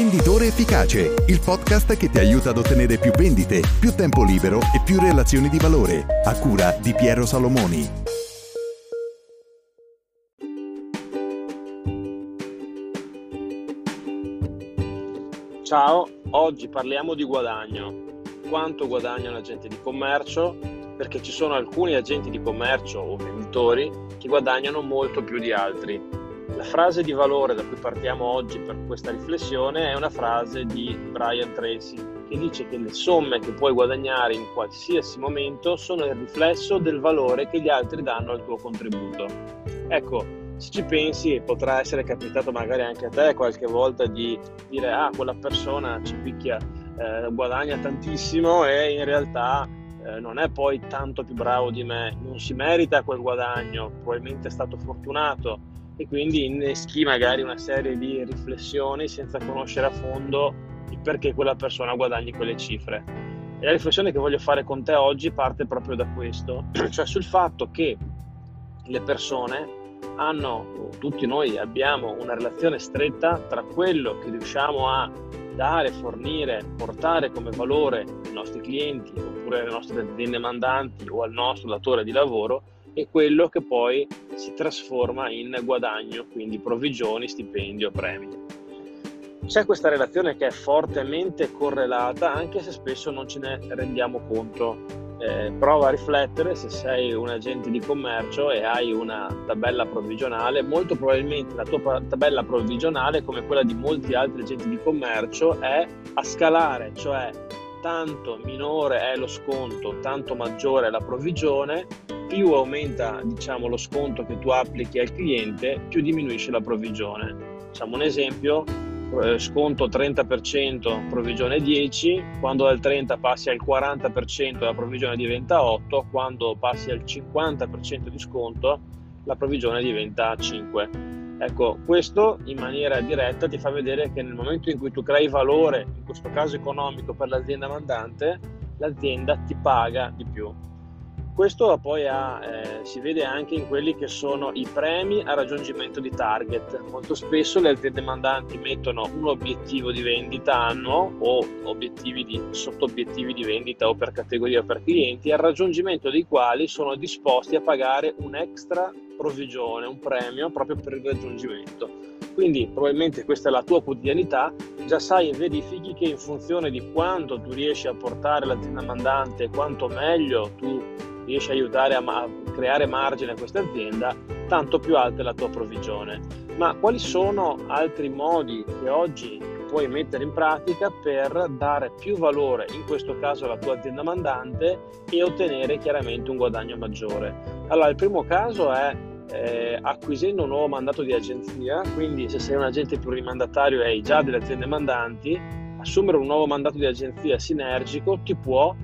Venditore Efficace, il podcast che ti aiuta ad ottenere più vendite, più tempo libero e più relazioni di valore, a cura di Piero Salomoni. Ciao, oggi parliamo di guadagno. Quanto guadagna un agente di commercio? Perché ci sono alcuni agenti di commercio o venditori che guadagnano molto più di altri la frase di valore da cui partiamo oggi per questa riflessione è una frase di Brian Tracy che dice che le somme che puoi guadagnare in qualsiasi momento sono il riflesso del valore che gli altri danno al tuo contributo. Ecco, se ci pensi potrà essere capitato magari anche a te qualche volta di dire ah quella persona ci picchia, eh, guadagna tantissimo e in realtà eh, non è poi tanto più bravo di me, non si merita quel guadagno, probabilmente è stato fortunato e quindi inneschi magari una serie di riflessioni senza conoscere a fondo il perché quella persona guadagni quelle cifre. E la riflessione che voglio fare con te oggi parte proprio da questo, cioè sul fatto che le persone hanno, tutti noi abbiamo una relazione stretta tra quello che riusciamo a dare, fornire, portare come valore ai nostri clienti oppure alle nostre aziende mandanti o al nostro datore di lavoro e quello che poi si trasforma in guadagno, quindi provvigioni, stipendi o premi. C'è questa relazione che è fortemente correlata anche se spesso non ce ne rendiamo conto. Eh, prova a riflettere se sei un agente di commercio e hai una tabella provvigionale, molto probabilmente la tua tabella provvigionale, come quella di molti altri agenti di commercio, è a scalare, cioè tanto minore è lo sconto, tanto maggiore è la provvigione, più aumenta diciamo, lo sconto che tu applichi al cliente, più diminuisce la provvigione. Facciamo un esempio, eh, sconto 30%, provvigione 10, quando dal 30 passi al 40% la provvigione diventa 8, quando passi al 50% di sconto la provvigione diventa 5. Ecco, questo in maniera diretta ti fa vedere che nel momento in cui tu crei valore, in questo caso economico, per l'azienda mandante, l'azienda ti paga di più. Questo poi ha, eh, si vede anche in quelli che sono i premi a raggiungimento di target. Molto spesso le aziende mandanti mettono un obiettivo di vendita annuo o obiettivi di, sotto obiettivi di vendita o per categoria o per clienti, al raggiungimento dei quali sono disposti a pagare un extra provvigione, un premio proprio per il raggiungimento. Quindi probabilmente questa è la tua quotidianità, già sai e verifichi che in funzione di quanto tu riesci a portare l'azienda mandante, quanto meglio tu riesci a aiutare a, ma- creare margine a questa azienda, tanto più alta è la tua provvigione. Ma quali sono altri modi che oggi puoi mettere in pratica per dare più valore, in questo caso alla tua azienda mandante, e ottenere chiaramente un guadagno maggiore? Allora, il primo caso è eh, acquisendo un nuovo mandato di agenzia, quindi se sei un agente plurimandatario e hai già delle aziende mandanti, assumere un nuovo mandato di agenzia sinergico ti può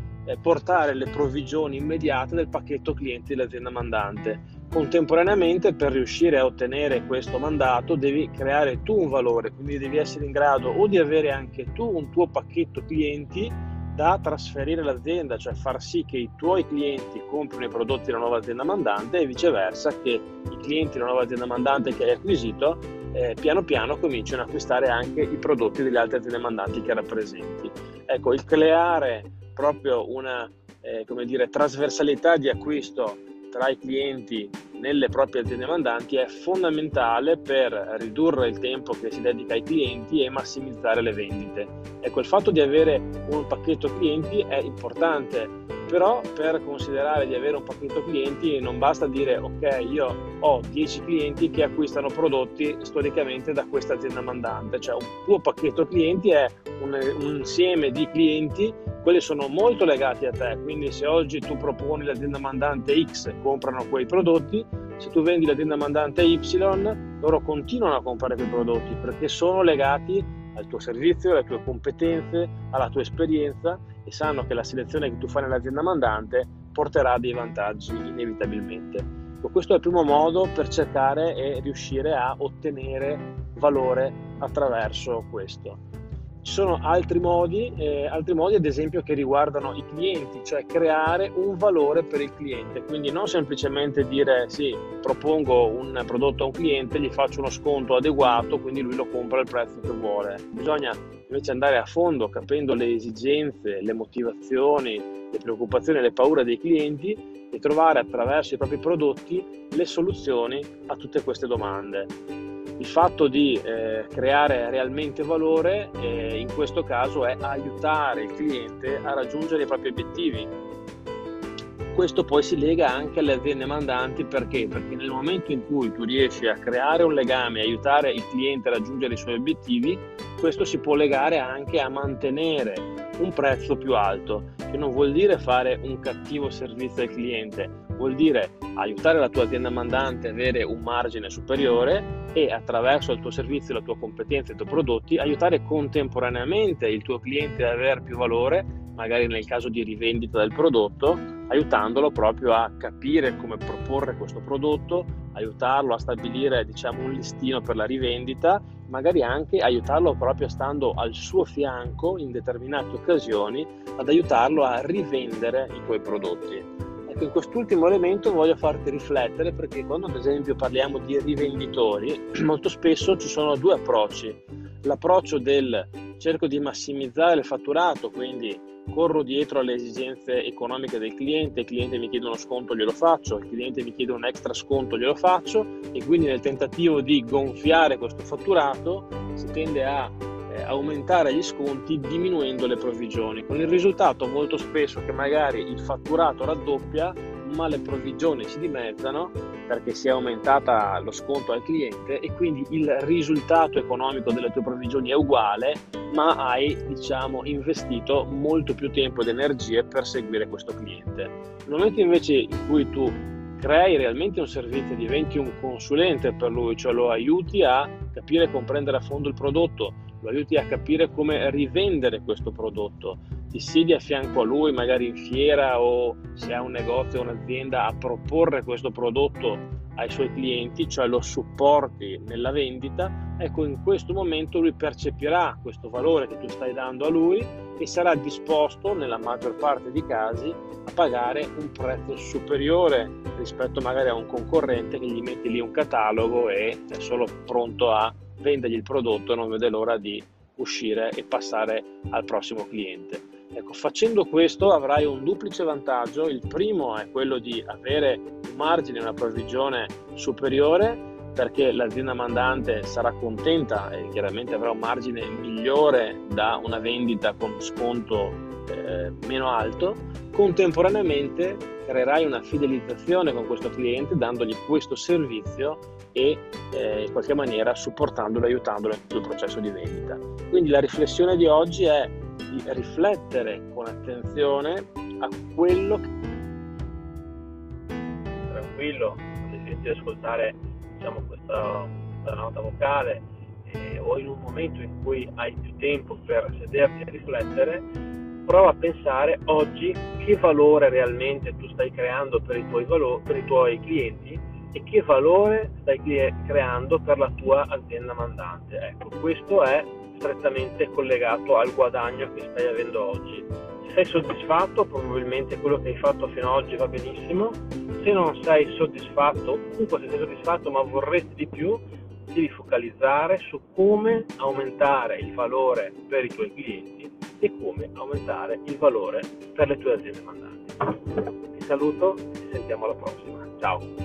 portare le provvigioni immediate del pacchetto clienti dell'azienda mandante. Contemporaneamente per riuscire a ottenere questo mandato devi creare tu un valore, quindi devi essere in grado o di avere anche tu un tuo pacchetto clienti da trasferire all'azienda, cioè far sì che i tuoi clienti comprino i prodotti della nuova azienda mandante e viceversa che i clienti della nuova azienda mandante che hai acquisito eh, piano piano cominciano ad acquistare anche i prodotti delle altre aziende mandanti che rappresenti. Ecco, il creare proprio una eh, dire, trasversalità di acquisto tra i clienti nelle proprie aziende mandanti è fondamentale per ridurre il tempo che si dedica ai clienti e massimizzare le vendite. Ecco, il fatto di avere un pacchetto clienti è importante, però per considerare di avere un pacchetto clienti non basta dire ok, io ho 10 clienti che acquistano prodotti storicamente da questa azienda mandante, cioè un tuo pacchetto clienti è un, un insieme di clienti quelli sono molto legati a te, quindi se oggi tu proponi l'azienda mandante X, comprano quei prodotti, se tu vendi l'azienda mandante Y, loro continuano a comprare quei prodotti perché sono legati al tuo servizio, alle tue competenze, alla tua esperienza e sanno che la selezione che tu fai nell'azienda mandante porterà dei vantaggi inevitabilmente. Questo è il primo modo per cercare e riuscire a ottenere valore attraverso questo. Ci sono altri modi, eh, altri modi, ad esempio, che riguardano i clienti, cioè creare un valore per il cliente. Quindi non semplicemente dire sì, propongo un prodotto a un cliente, gli faccio uno sconto adeguato, quindi lui lo compra al prezzo che vuole. Bisogna invece andare a fondo capendo le esigenze, le motivazioni, le preoccupazioni le paure dei clienti e trovare attraverso i propri prodotti le soluzioni a tutte queste domande il fatto di eh, creare realmente valore eh, in questo caso è aiutare il cliente a raggiungere i propri obiettivi. Questo poi si lega anche alle aziende mandanti perché? Perché nel momento in cui tu riesci a creare un legame, aiutare il cliente a raggiungere i suoi obiettivi, questo si può legare anche a mantenere un prezzo più alto, che non vuol dire fare un cattivo servizio al cliente, vuol dire aiutare la tua azienda mandante ad avere un margine superiore e attraverso il tuo servizio, la tua competenza e i tuoi prodotti aiutare contemporaneamente il tuo cliente ad avere più valore, magari nel caso di rivendita del prodotto, aiutandolo proprio a capire come proporre questo prodotto, aiutarlo a stabilire diciamo, un listino per la rivendita, magari anche aiutarlo proprio stando al suo fianco in determinate occasioni ad aiutarlo a rivendere i tuoi prodotti. Ecco, in quest'ultimo elemento voglio farti riflettere perché quando ad esempio parliamo di rivenditori, molto spesso ci sono due approcci. L'approccio del cerco di massimizzare il fatturato, quindi corro dietro alle esigenze economiche del cliente, il cliente mi chiede uno sconto, glielo faccio, il cliente mi chiede un extra sconto, glielo faccio e quindi nel tentativo di gonfiare questo fatturato si tende a eh, aumentare gli sconti diminuendo le provvigioni, con il risultato molto spesso che magari il fatturato raddoppia ma le provvigioni si dimezzano perché si è aumentata lo sconto al cliente e quindi il risultato economico delle tue provvigioni è uguale ma hai diciamo investito molto più tempo ed energie per seguire questo cliente. Nel momento invece in cui tu crei realmente un servizio, diventi un consulente per lui, cioè lo aiuti a capire e comprendere a fondo il prodotto, lo aiuti a capire come rivendere questo prodotto, ti siedi a fianco a lui, magari in fiera o se ha un negozio o un'azienda, a proporre questo prodotto ai suoi clienti, cioè lo supporti nella vendita, ecco in questo momento lui percepirà questo valore che tu stai dando a lui e sarà disposto, nella maggior parte dei casi, a pagare un prezzo superiore rispetto magari a un concorrente che gli mette lì un catalogo e è solo pronto a vendergli il prodotto e non vede l'ora di uscire e passare al prossimo cliente. Ecco, facendo questo avrai un duplice vantaggio. Il primo è quello di avere margine, una provvigione superiore perché l'azienda mandante sarà contenta e chiaramente avrà un margine migliore da una vendita con sconto eh, meno alto. Contemporaneamente creerai una fidelizzazione con questo cliente dandogli questo servizio e eh, in qualche maniera supportandolo, aiutandolo in tutto il processo di vendita. Quindi la riflessione di oggi è di riflettere con attenzione a quello che tranquillo, quando senti ascoltare diciamo, questa, questa nota vocale eh, o in un momento in cui hai più tempo per sederti a riflettere, prova a pensare oggi che valore realmente tu stai creando per i tuoi, valo- per i tuoi clienti e che valore stai creando per la tua azienda mandante. Ecco, questo è strettamente collegato al guadagno che stai avendo oggi. Se sei soddisfatto, probabilmente quello che hai fatto fino ad oggi va benissimo. Se non sei soddisfatto, comunque se sei soddisfatto ma vorresti di più, devi focalizzare su come aumentare il valore per i tuoi clienti e come aumentare il valore per le tue aziende mandanti. Ti saluto e ci sentiamo alla prossima. Ciao!